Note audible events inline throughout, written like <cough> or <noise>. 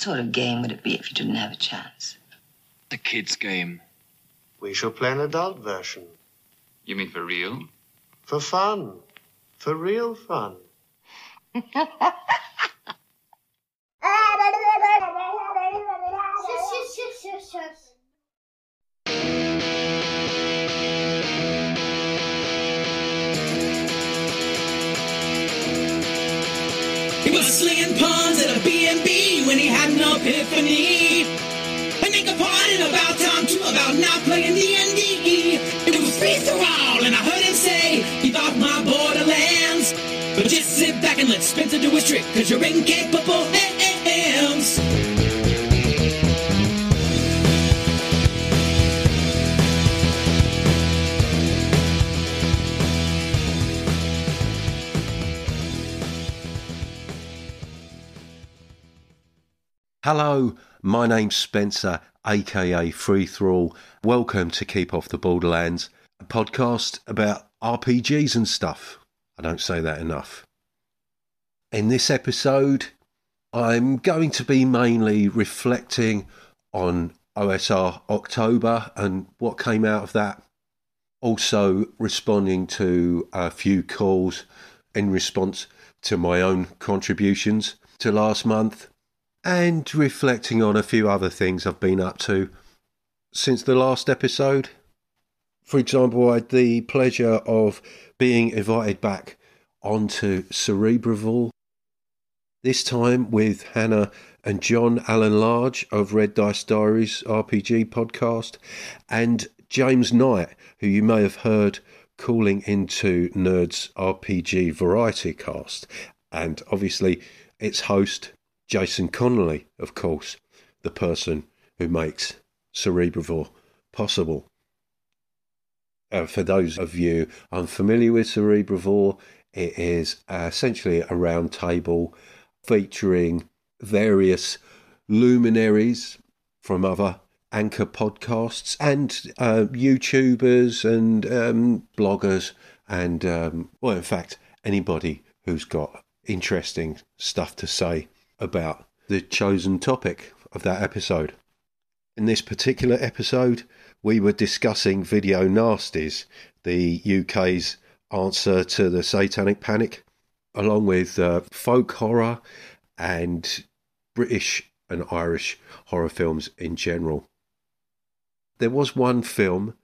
What sort of game would it be if you didn't have a chance? The kid's game. We shall play an adult version. You mean for real? For fun. For real fun. <laughs> His trick, cause you're incapable hands. Hello, my name's Spencer, aka Free Thrall. Welcome to Keep Off the Borderlands, a podcast about RPGs and stuff. I don't say that enough. In this episode, I'm going to be mainly reflecting on OSR October and what came out of that. Also, responding to a few calls in response to my own contributions to last month and reflecting on a few other things I've been up to since the last episode. For example, I had the pleasure of being invited back onto Cerebrevore, this time with Hannah and John Alan Large of Red Dice Diaries RPG podcast, and James Knight, who you may have heard calling into Nerds RPG Variety Cast, and obviously its host Jason Connerley, of course, the person who makes Cerebrevore possible. Uh, for those of you unfamiliar with Cerebrevore, it is essentially a round table featuring various luminaries from other anchor podcasts and uh, YouTubers and um, bloggers, and um, well, in fact, anybody who's got interesting stuff to say about the chosen topic of that episode. In this particular episode, we were discussing Video Nasties, the UK's answer to the Satanic Panic, along with uh, folk horror and British and Irish horror films in general. There was one film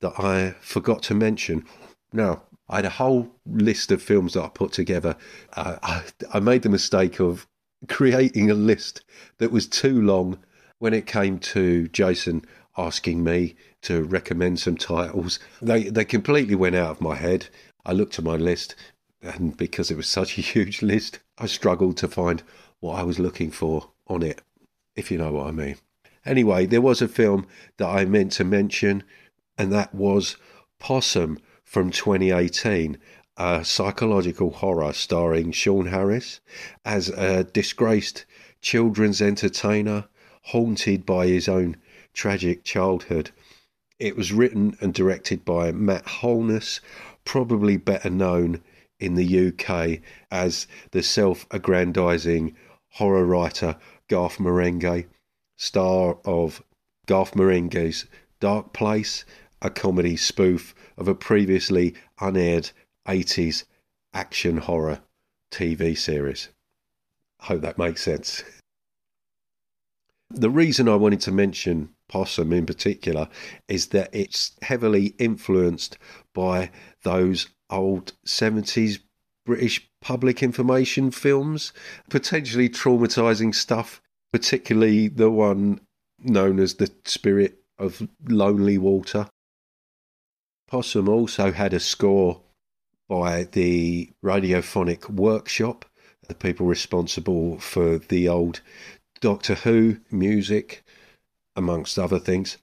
that I forgot to mention. Now, I had a whole list of films that I put together. Uh, I, I made the mistake of creating a list that was too long when it came to Jason asking me to recommend some titles. They they completely went out of my head. I looked at my list and because it was such a huge list, I struggled to find what I was looking for on it, if you know what I mean. Anyway, there was a film that I meant to mention, and that was Possum from 2018, a psychological horror starring Sean Harris as a disgraced children's entertainer haunted by his own tragic childhood. It was written and directed by Matt Holness, probably better known in the UK as the self aggrandizing horror writer Garth Marenghi, star of Garth Marenghi's Darkplace, a comedy spoof of a previously unaired 80s action horror TV series. I hope that makes sense. The reason I wanted to mention Possum in particular is that it's heavily influenced by those old 70s British public information films, potentially traumatizing stuff, particularly the one known as The Spirit of Lonely Water. Possum also had a score by the Radiophonic Workshop, the people responsible for the old Doctor Who music, amongst other things.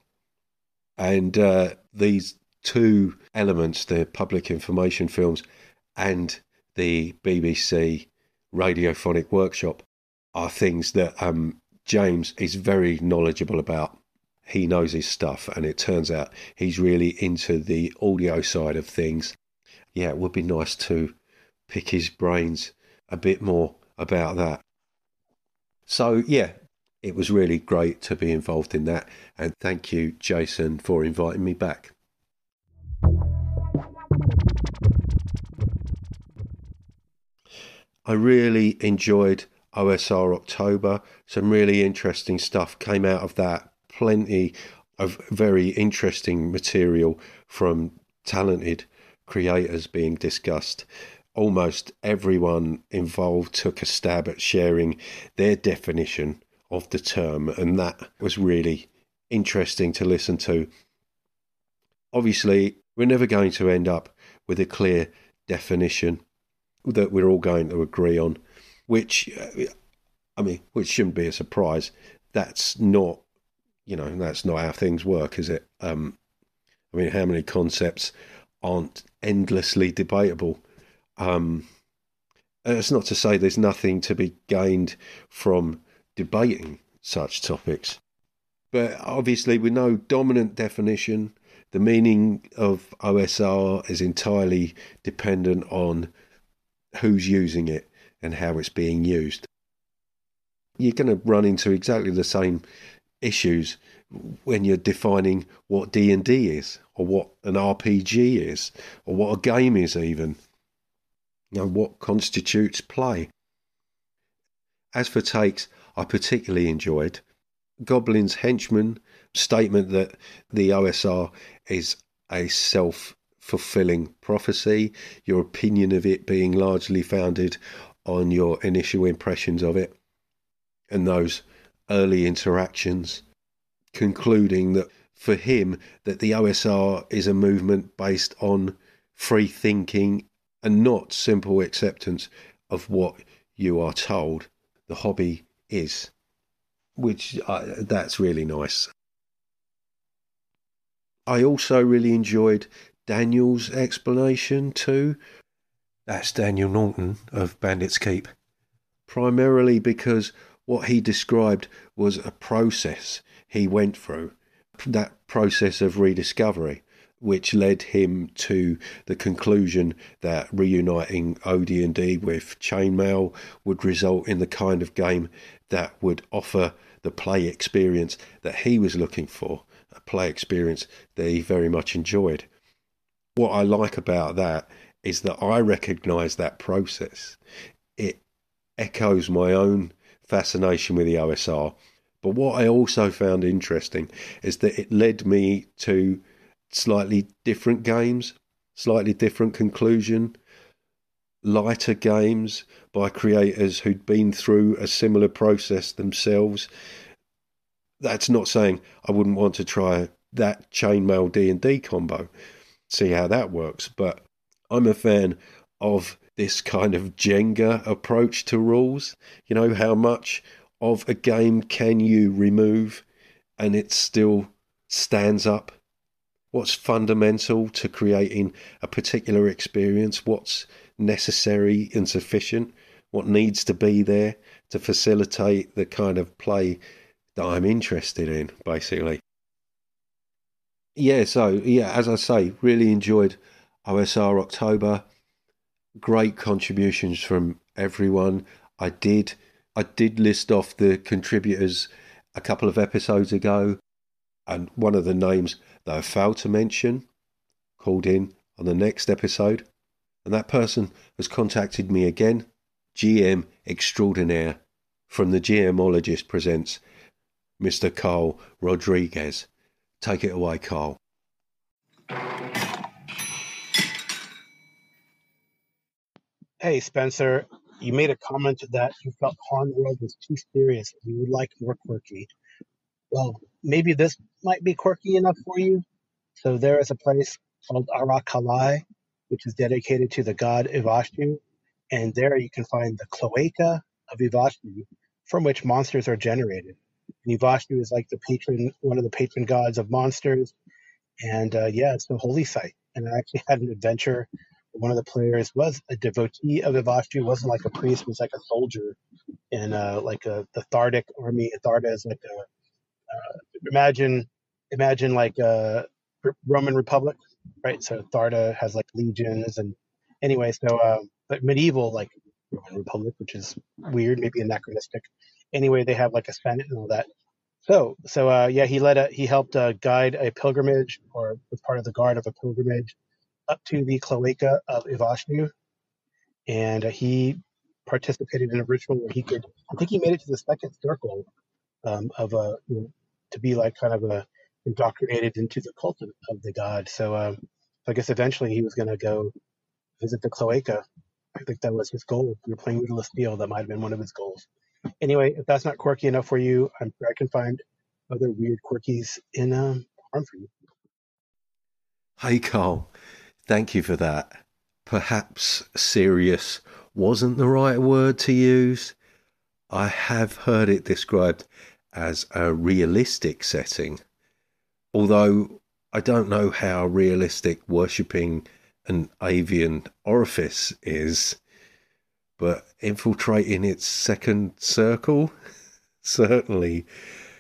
And uh, these two elements, the public information films and the BBC Radiophonic Workshop, are things that um, James is very knowledgeable about. He knows his stuff, and it turns out he's really into the audio side of things yeah, it would be nice to pick his brains a bit more about that. So, yeah, it was really great to be involved in that. And thank you, Jason, for inviting me back. I really enjoyed OSR October. Some really interesting stuff came out of that. Plenty of very interesting material from talented creators being discussed. Almost everyone involved took a stab at sharing their definition of the term, and that was really interesting to listen to. Obviously, we're never going to end up with a clear definition that we're all going to agree on, which, I mean, which shouldn't be a surprise. That's not, you know, that's not how things work, is it? Um, I mean, how many concepts aren't endlessly debatable? Um, it's not to say there's nothing to be gained from debating such topics. But obviously, with no dominant definition, the meaning of OSR is entirely dependent on who's using it and how it's being used. You're going to run into exactly the same issues when you're defining what D&D is or what an RPG is or what a game is even. You know, what constitutes play. As for takes, I particularly enjoyed. Goblin's henchman statement that the OSR is a self fulfilling prophecy, your opinion of it being largely founded on your initial impressions of it, and those early interactions, concluding that for him that the OSR is a movement based on free thinking and not simple acceptance of what you are told. The hobby is, which uh, that's really nice. I also really enjoyed Daniel's explanation too. That's Daniel Norton of Bandits Keep. Primarily because what he described was a process he went through, that process of rediscovery, which led him to the conclusion that reuniting OD&D with Chainmail would result in the kind of game that would offer the play experience that he was looking for, a play experience that he very much enjoyed. What I like about that is that I recognize that process. It echoes my own fascination with the OSR. But what I also found interesting is that it led me to slightly different games, slightly different conclusion, lighter games by creators who'd been through a similar process themselves. That's not saying I wouldn't want to try that chainmail D and D combo, see how that works. But I'm a fan of this kind of Jenga approach to rules. You know, how much of a game can you remove and it still stands up? What's fundamental to creating a particular experience? What's necessary and sufficient? What needs to be there to facilitate the kind of play that I'm interested in, basically? Yeah, so yeah, as I say, really enjoyed OSR October. Great contributions from everyone. I did I did list off the contributors a couple of episodes ago, and one of the names that I failed to mention called in on the next episode, and that person has contacted me again. GM extraordinaire from the GMologist presents Mr. Karl Rodriguez. Take it away, Karl. Hey, Spencer, you made a comment that you felt HârnWorld was too serious and you would like more quirky. Well, maybe this might be quirky enough for you. So there is a place called Arakalai, which is dedicated to the god Ivashtu, and there you can find the cloaca of Ivashtu, from which monsters are generated. And Ivashtu is like the patron, one of the patron gods of monsters. And uh, yeah, it's a holy site. And I actually had an adventure. One of the players was a devotee of Ivashtu, wasn't like a priest, was like a soldier in uh, like a the Thardic army. Tharda is like a uh, imagine imagine like a Roman Republic, right? So Tharda has like legions and anyway, so uh, but medieval like Roman Republic, which is weird, maybe anachronistic Anyway, they have like a Senate and all that. So, so uh, yeah, he led a he helped uh, guide a pilgrimage or was part of the guard of a pilgrimage up to the cloaca of Ivashnu, and uh, he participated in a ritual where he could. I think he made it to the second circle um, of a you know, to be like kind of a indoctrinated into the cult of, of the god. So, um, I guess eventually he was going to go visit the cloaca. I think that was his goal. If you're playing Ruthless Steel, that might have been one of his goals. Anyway, if that's not quirky enough for you, I'm sure I can find other weird quirkies in um, Hârn for you. Hey, Karl, thank you for that. Perhaps serious wasn't the right word to use. I have heard it described as a realistic setting, although I don't know how realistic worshipping an avian orifice is, but infiltrating its second circle <laughs> certainly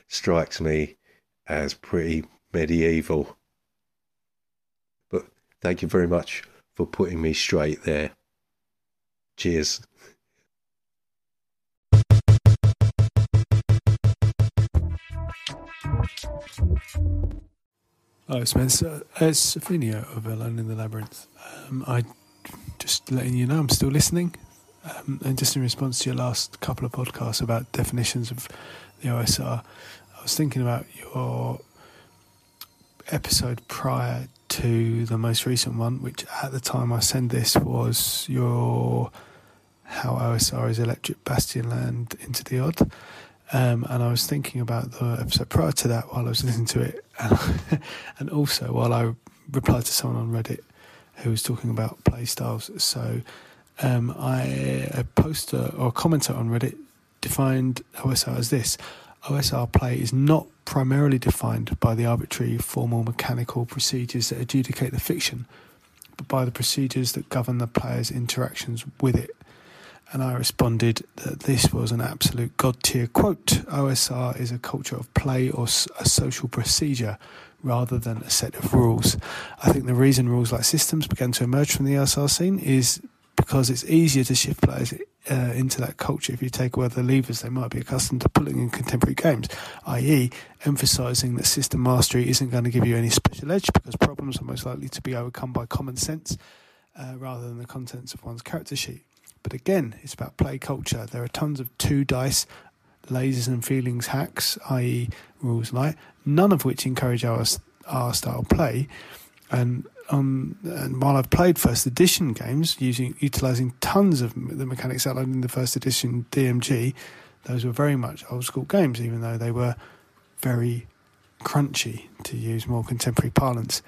strikes me as pretty medieval. But thank you very much for putting me straight there. Cheers. Oh, Spencer, it's Safinho of Alone in the Labyrinth. Um, I just letting you know I'm still listening, um, and just in response to your last couple of podcasts about definitions of the OSR, I was thinking about your episode prior to the most recent one, which at the time I sent this was your how OSR is Electric Bastionland into the odd. Um, and I was thinking about the episode prior to that while I was listening to it, <laughs> and also while I replied to someone on Reddit who was talking about play styles. So um, I a poster or a commenter on Reddit defined OSR as this: OSR play is not primarily defined by the arbitrary formal mechanical procedures that adjudicate the fiction, but by the procedures that govern the player's interactions with it and I responded that this was an absolute god tier quote. OSR is a culture of play or a social procedure rather than a set of rules. I think the reason rules like systems began to emerge from the OSR scene is because it's easier to shift players uh, into that culture if you take away the levers they might be accustomed to pulling in contemporary games, i.e., emphasizing that system mastery isn't going to give you any special edge because problems are most likely to be overcome by common sense uh, rather than the contents of one's character sheet. But again, it's about play culture. There are tons of two dice lasers and feelings hacks, i.e., rules light, none of which encourage our, our style play. And um, and while I've played first edition games using utilizing tons of the mechanics outlined in the first edition DMG, those were very much old school games, even though they were very crunchy, to use more contemporary parlance.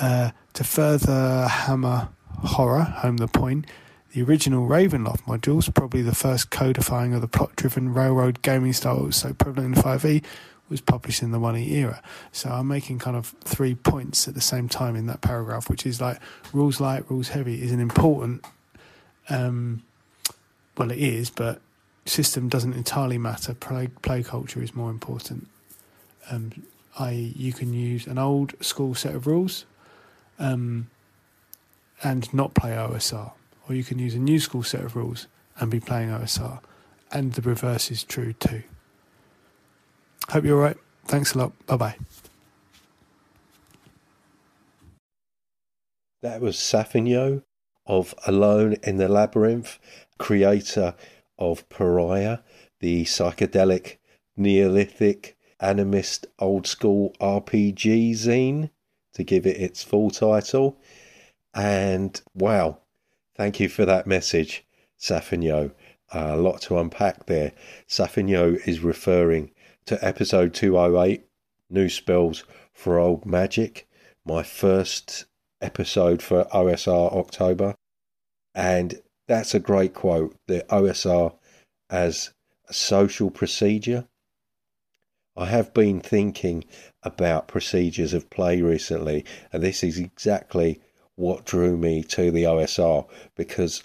Uh, to further hammer horror home the point, the original Ravenloft modules, probably the first codifying of the plot driven railroad gaming style that was so prevalent in 5e, was published in the 1E era. So I'm making kind of three points at the same time in that paragraph, which is like rules light, rules heavy is an important, um, well, it is, but system doesn't entirely matter. Play, play culture is more important. Um, I you can use an old school set of rules um, and not play OSR or you can use a new school set of rules and be playing OSR. And the reverse is true too. Hope you're all right. Thanks a lot. Bye bye. That was Safinho of Alone in the Labyrinth, creator of Pariah, the psychedelic, Neolithic, animist, old school RPG zine, to give it its full title. And wow, Thank you for that message, Safinho. Uh, a lot to unpack there. Safinho is referring to episode 208, New Spells for Old Magic, my first episode for OSR October. And that's a great quote. The OSR as a social procedure. I have been thinking about procedures of play recently, and this is exactly what drew me to the OSR because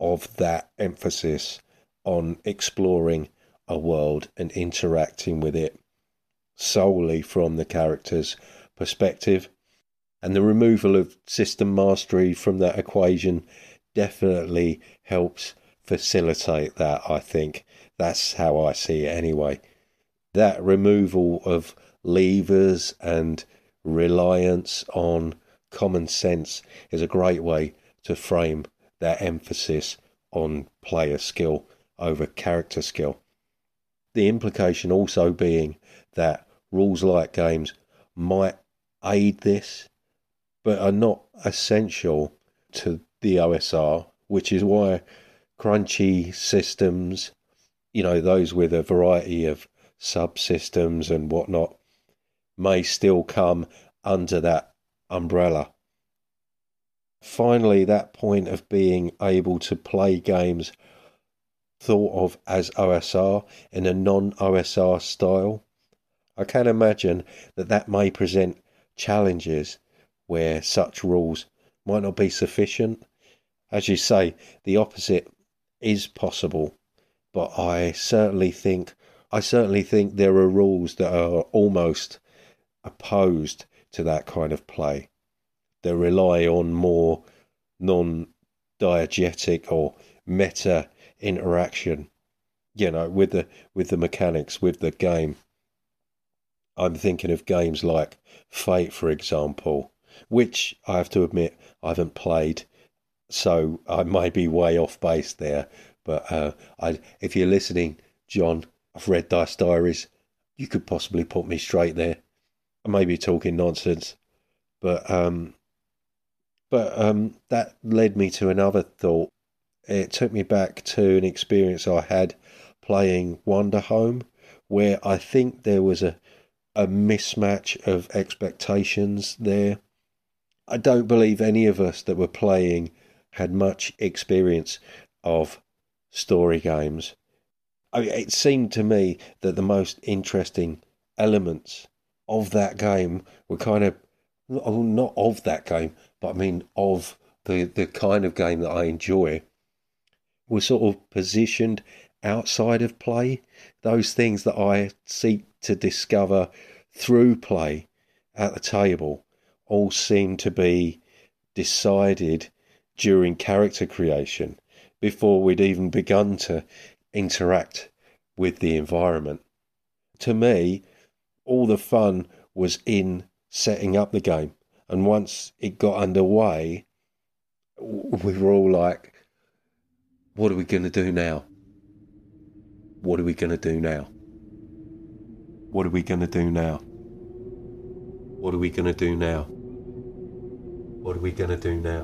of that emphasis on exploring a world and interacting with it solely from the character's perspective. And the removal of system mastery from that equation definitely helps facilitate that, I think. That's how I see it anyway. That removal of levers and reliance on common sense is a great way to frame that emphasis on player skill over character skill. The implication also being that rules light games might aid this, but are not essential to the OSR, which is why crunchy systems, you know, those with a variety of subsystems and whatnot, may still come under that umbrella. Finally, that point of being able to play games thought of as OSR in a non OSR style. I can imagine that that may present challenges where such rules might not be sufficient. As you say, the opposite is possible, but I certainly think I certainly think there are rules that are almost opposed to that kind of play. They rely on more non diegetic or meta interaction, you know, with the with the mechanics, with the game. I'm thinking of games like Fate, for example, which I have to admit I haven't played, so I may be way off base there. But uh, I, if you're listening, John, of Red Dice Diaries. You could possibly put me straight there. I may be talking nonsense, but um, but um, that led me to another thought it took me back to an experience I had playing Wanderhome, where I think there was a a mismatch of expectations there. I don't believe any of us that were playing had much experience of story games. I mean, it seemed to me that the most interesting elements of that game were kind of not of that game, but I mean of the the kind of game that I enjoy were sort of positioned outside of play. Those things that I seek to discover through play at the table all seem to be decided during character creation before we'd even begun to interact with the environment. To me, all the fun was in setting up the game. And once it got underway, we were all like, what are we going to do now? What are we going to do now? What are we going to do now? What are we going to do now? What are we going to do now?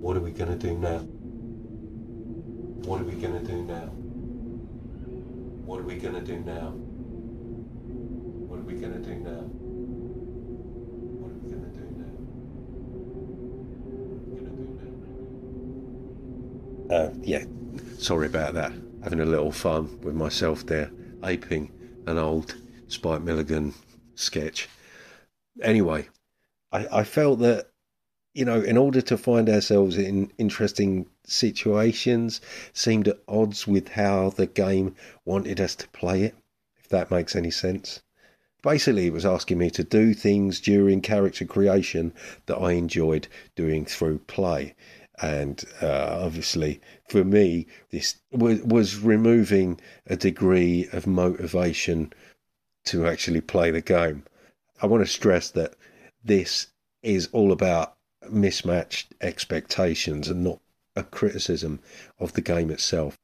What are we going to do now? What are we going to do now? What are we going to do now? What are we going to do now? uh, yeah, sorry about that. Having a little fun with myself there, aping an old Spike Milligan sketch. Anyway, I, I felt that, you know, in order to find ourselves in interesting situations, seemed at odds with how the game wanted us to play it, if that makes any sense. Basically, it was asking me to do things during character creation that I enjoyed doing through play and uh, obviously for me this was, was removing a degree of motivation to actually play the game. I want to stress that this is all about mismatched expectations and not a criticism of the game itself.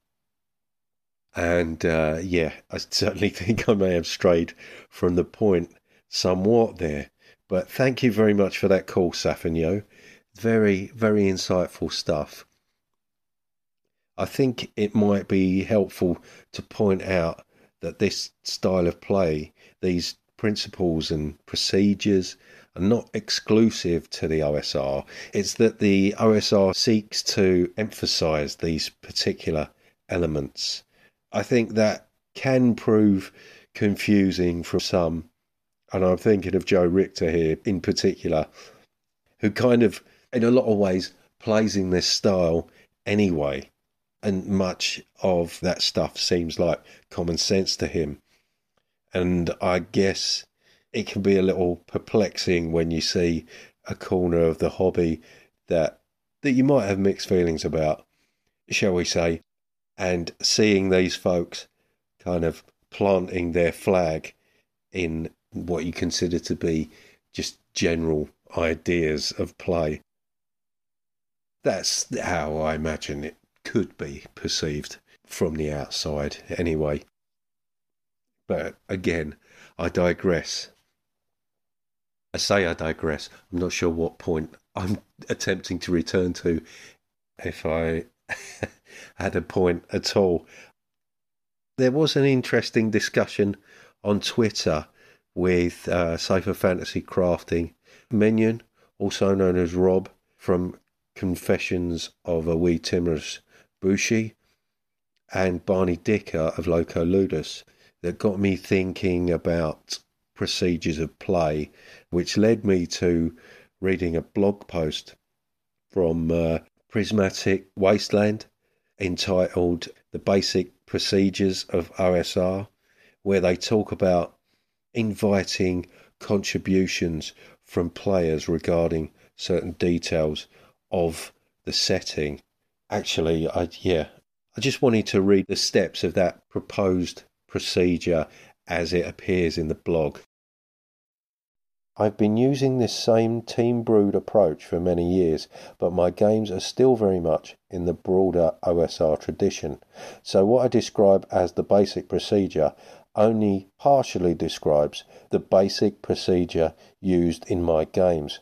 And uh, yeah i certainly <laughs> think i may have strayed from the point somewhat there. But thank you very much for that call Safinho very, very insightful stuff. I think it might be helpful to point out that this style of play, these principles and procedures, are not exclusive to the OSR. It's that the OSR seeks to emphasize these particular elements. I think that can prove confusing for some, and I'm thinking of Joe Richter here in particular, who kind of in a lot of ways plays in this style anyway. And much of that stuff seems like common sense to him. And I guess it can be a little perplexing when you see a corner of the hobby that that you might have mixed feelings about, shall we say. and seeing these folks kind of planting their flag in what you consider to be just general ideas of play. That's how I imagine it could be perceived from the outside, anyway. But again, I digress. I say I digress. I'm not sure what point I'm attempting to return to, if I <laughs> had a point at all. There was an interesting discussion on Twitter with uh, Safer Fantasy Crafting Menion, also known as Rob from Confessions of a Wee Timorous Bushi, and Barney Dicker of Loco Ludus that got me thinking about procedures of play, which led me to reading a blog post from uh, Prismatic Wasteland entitled The Basic Procedures of OSR, where they talk about inviting contributions from players regarding certain details of the setting. Actually, I yeah, I just wanted to read the steps of that proposed procedure as it appears in the blog. I've been using this same team brewed approach for many years, but my games are still very much in the broader OSR tradition. So, what I describe as the basic procedure only partially describes the basic procedure used in my games.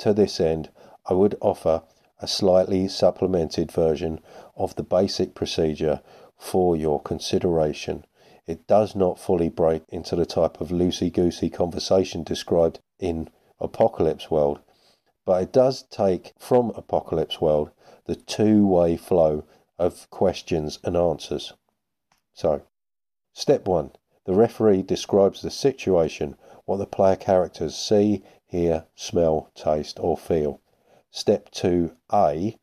To this end, I would offer a slightly supplemented version of the basic procedure for your consideration it does not fully break into the type of loosey goosey conversation described in Apocalypse World, but it does take from Apocalypse World the two way flow of questions and answers. So, step one the referee describes the situation, what the player characters see, hear, smell, taste, or feel. Step 2a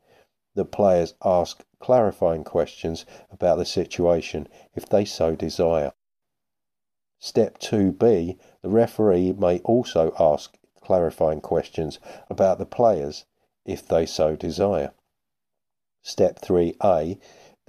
the players ask clarifying questions about the situation if they so desire. Step 2b the referee may also ask clarifying questions about the players if they so desire. Step 3a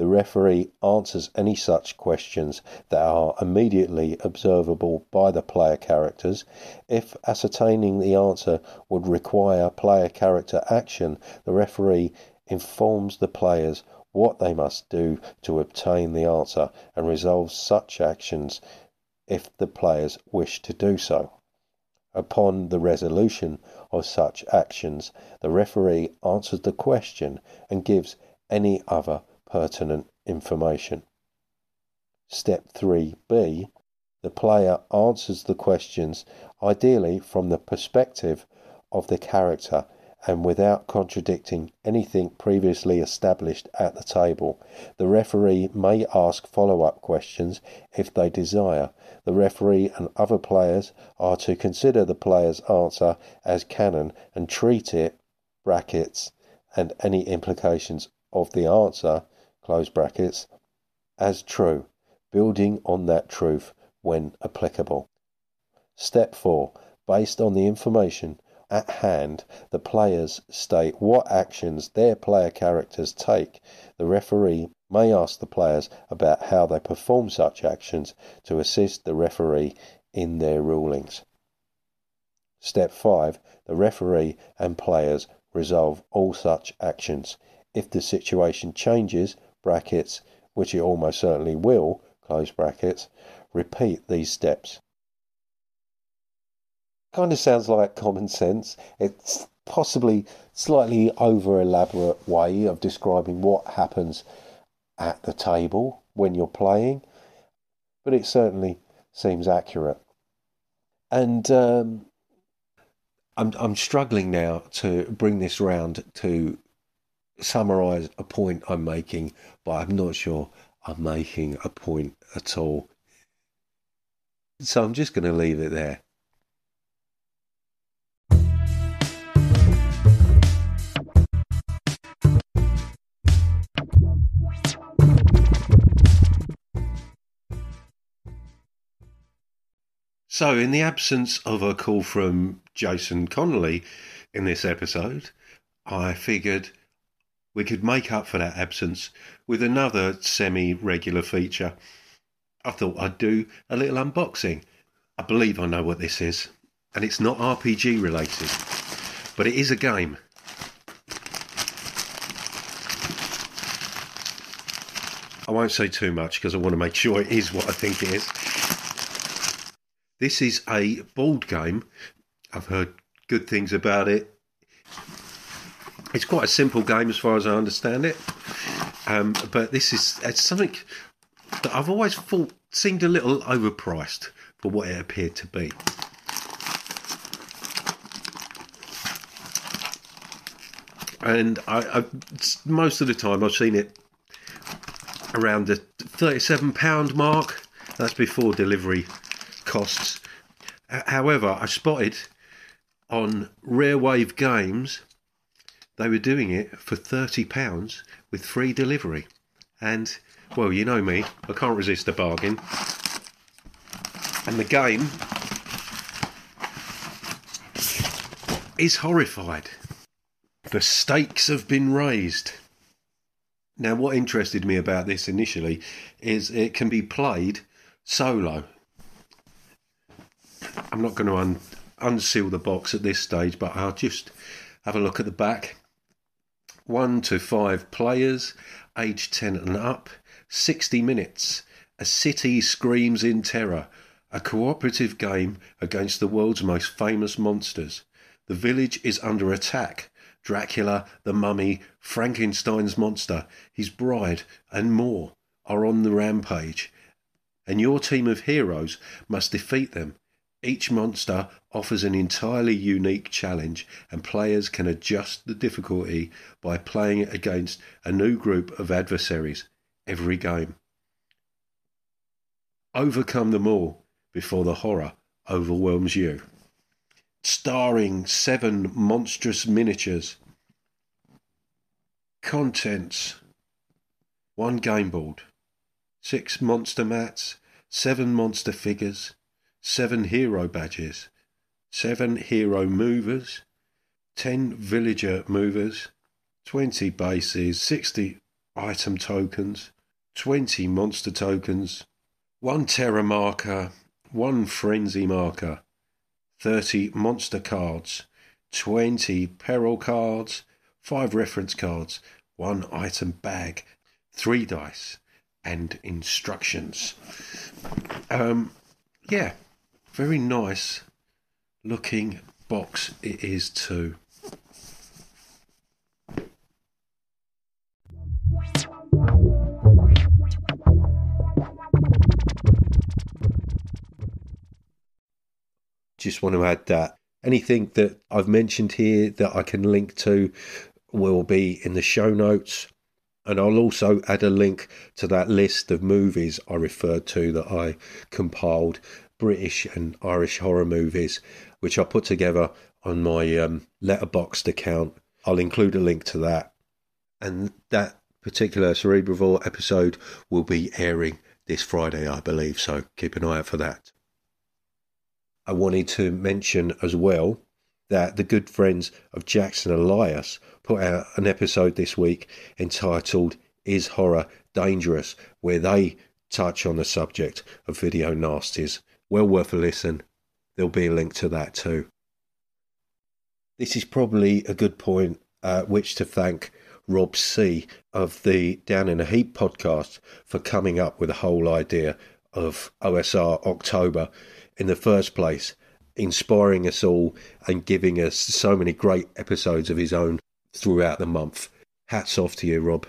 the referee answers any such questions that are immediately observable by the player characters. If ascertaining the answer would require player character action, the referee informs the players what they must do to obtain the answer and resolves such actions if the players wish to do so. Upon the resolution of such actions, the referee answers the question and gives any other pertinent information. Step 3b the player answers the questions ideally from the perspective of the character and without contradicting anything previously established at the table. The referee may ask follow up questions if they desire. The referee and other players are to consider the player's answer as canon and treat it, brackets, and any implications of the answer, close brackets, as true, building on that truth when applicable. Step 4. Based on the information at hand, the players state what actions their player characters take. The referee may ask the players about how they perform such actions to assist the referee in their rulings. Step 5 The referee and players resolve all such actions. If the situation changes, brackets, which it almost certainly will, close brackets, repeat these steps kind of sounds like common sense. It's possibly slightly over elaborate way of describing what happens at the table when you're playing, but it certainly seems accurate. And um, I'm I'm struggling now to bring this round to summarize a point I'm making, but I'm not sure I'm making a point at all. So I'm just going to leave it there. So, in the absence of a call from Jason Connerley in this episode, I figured we could make up for that absence with another semi regular feature. I thought I'd do a little unboxing. I believe I know what this is, and it's not RPG related, but it is a game. I won't say too much because I want to make sure it is what I think it is. This is a board game. I've heard good things about it. It's quite a simple game as far as I understand it. Um, but this is it's something that I've always thought seemed a little overpriced for what it appeared to be. And I, I most of the time I've seen it around the thirty-seven pound mark. That's before delivery costs. However, I spotted on Rare Wave Games they were doing it for thirty pounds with free delivery, and well, you know me, I can't resist a bargain. And the game is horrified. The stakes have been raised. Now, what interested me about this initially is it can be played solo. I'm not going to un- unseal the box at this stage, but I'll just have a look at the back. One to five players, age 10 and up, 60 minutes. A city screams in terror. A cooperative game against the world's most famous monsters. The village is under attack. Dracula, the mummy, Frankenstein's monster, his bride, and more are on the rampage. And your team of heroes must defeat them. Each monster offers an entirely unique challenge, and players can adjust the difficulty by playing it against a new group of adversaries every game. Overcome them all before the horror overwhelms you. Starring seven monstrous miniatures. Contents one game board, six monster mats, seven monster figures, seven hero badges, seven hero movers, ten villager movers, twenty bases, sixty item tokens, twenty monster tokens, one terror marker, one frenzy marker, 30 monster cards, 20 peril cards, 5 reference cards, 1 item bag, 3 dice, and instructions. Um, yeah, very nice looking box it is too. Just want to add that anything that I've mentioned here that I can link to will be in the show notes. And I'll also add a link to that list of movies I referred to that I compiled British and Irish horror movies, which I put together on my um, Letterboxd account. I'll include a link to that. And that particular Cerebrevore episode will be airing this Friday, I believe. So keep an eye out for that. I wanted to mention as well that the good friends of Jackson Elias put out an episode this week entitled Is Horror Dangerous? where they touch on the subject of video nasties. Well worth a listen. There'll be a link to that too. This is probably a good point at which to thank Rob C of the Down in a Heap podcast for coming up with the whole idea of OSR October in the first place, inspiring us all and giving us so many great episodes of his own throughout the month. Hats off to you, Rob.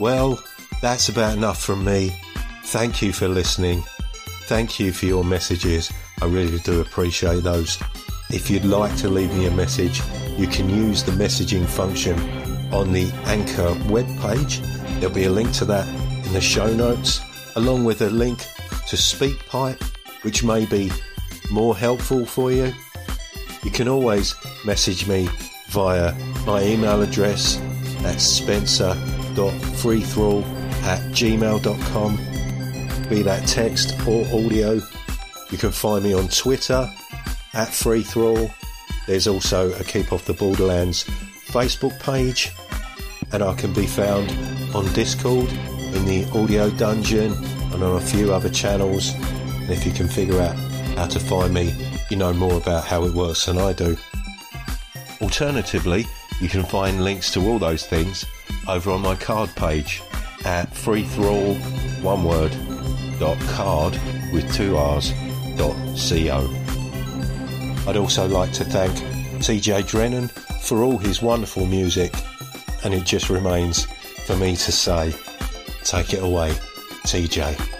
Well, that's about enough from me. Thank you for listening. Thank you for your messages. I really do appreciate those. If you'd like to leave me a message, you can use the messaging function on the Anchor webpage. There'll be a link to that in the show notes, along with a link to SpeakPipe, which may be more helpful for you. You can always message me via my email address at spencer.freethrall at gmail.com, be that text or audio. You can find me on Twitter at freethrall. There's also a Keep Off the Borderlands Facebook page, and I can be found on Discord in the Audio Dungeon and on a few other channels. And if you can figure out how to find me, you know more about how it works than I do. Alternatively, you can find links to all those things over on my card page at freethrall one word dot card with two r's dot co. I'd also like to thank TJ Drennon for all his wonderful music, and it just remains for me to say, take it away, TJ.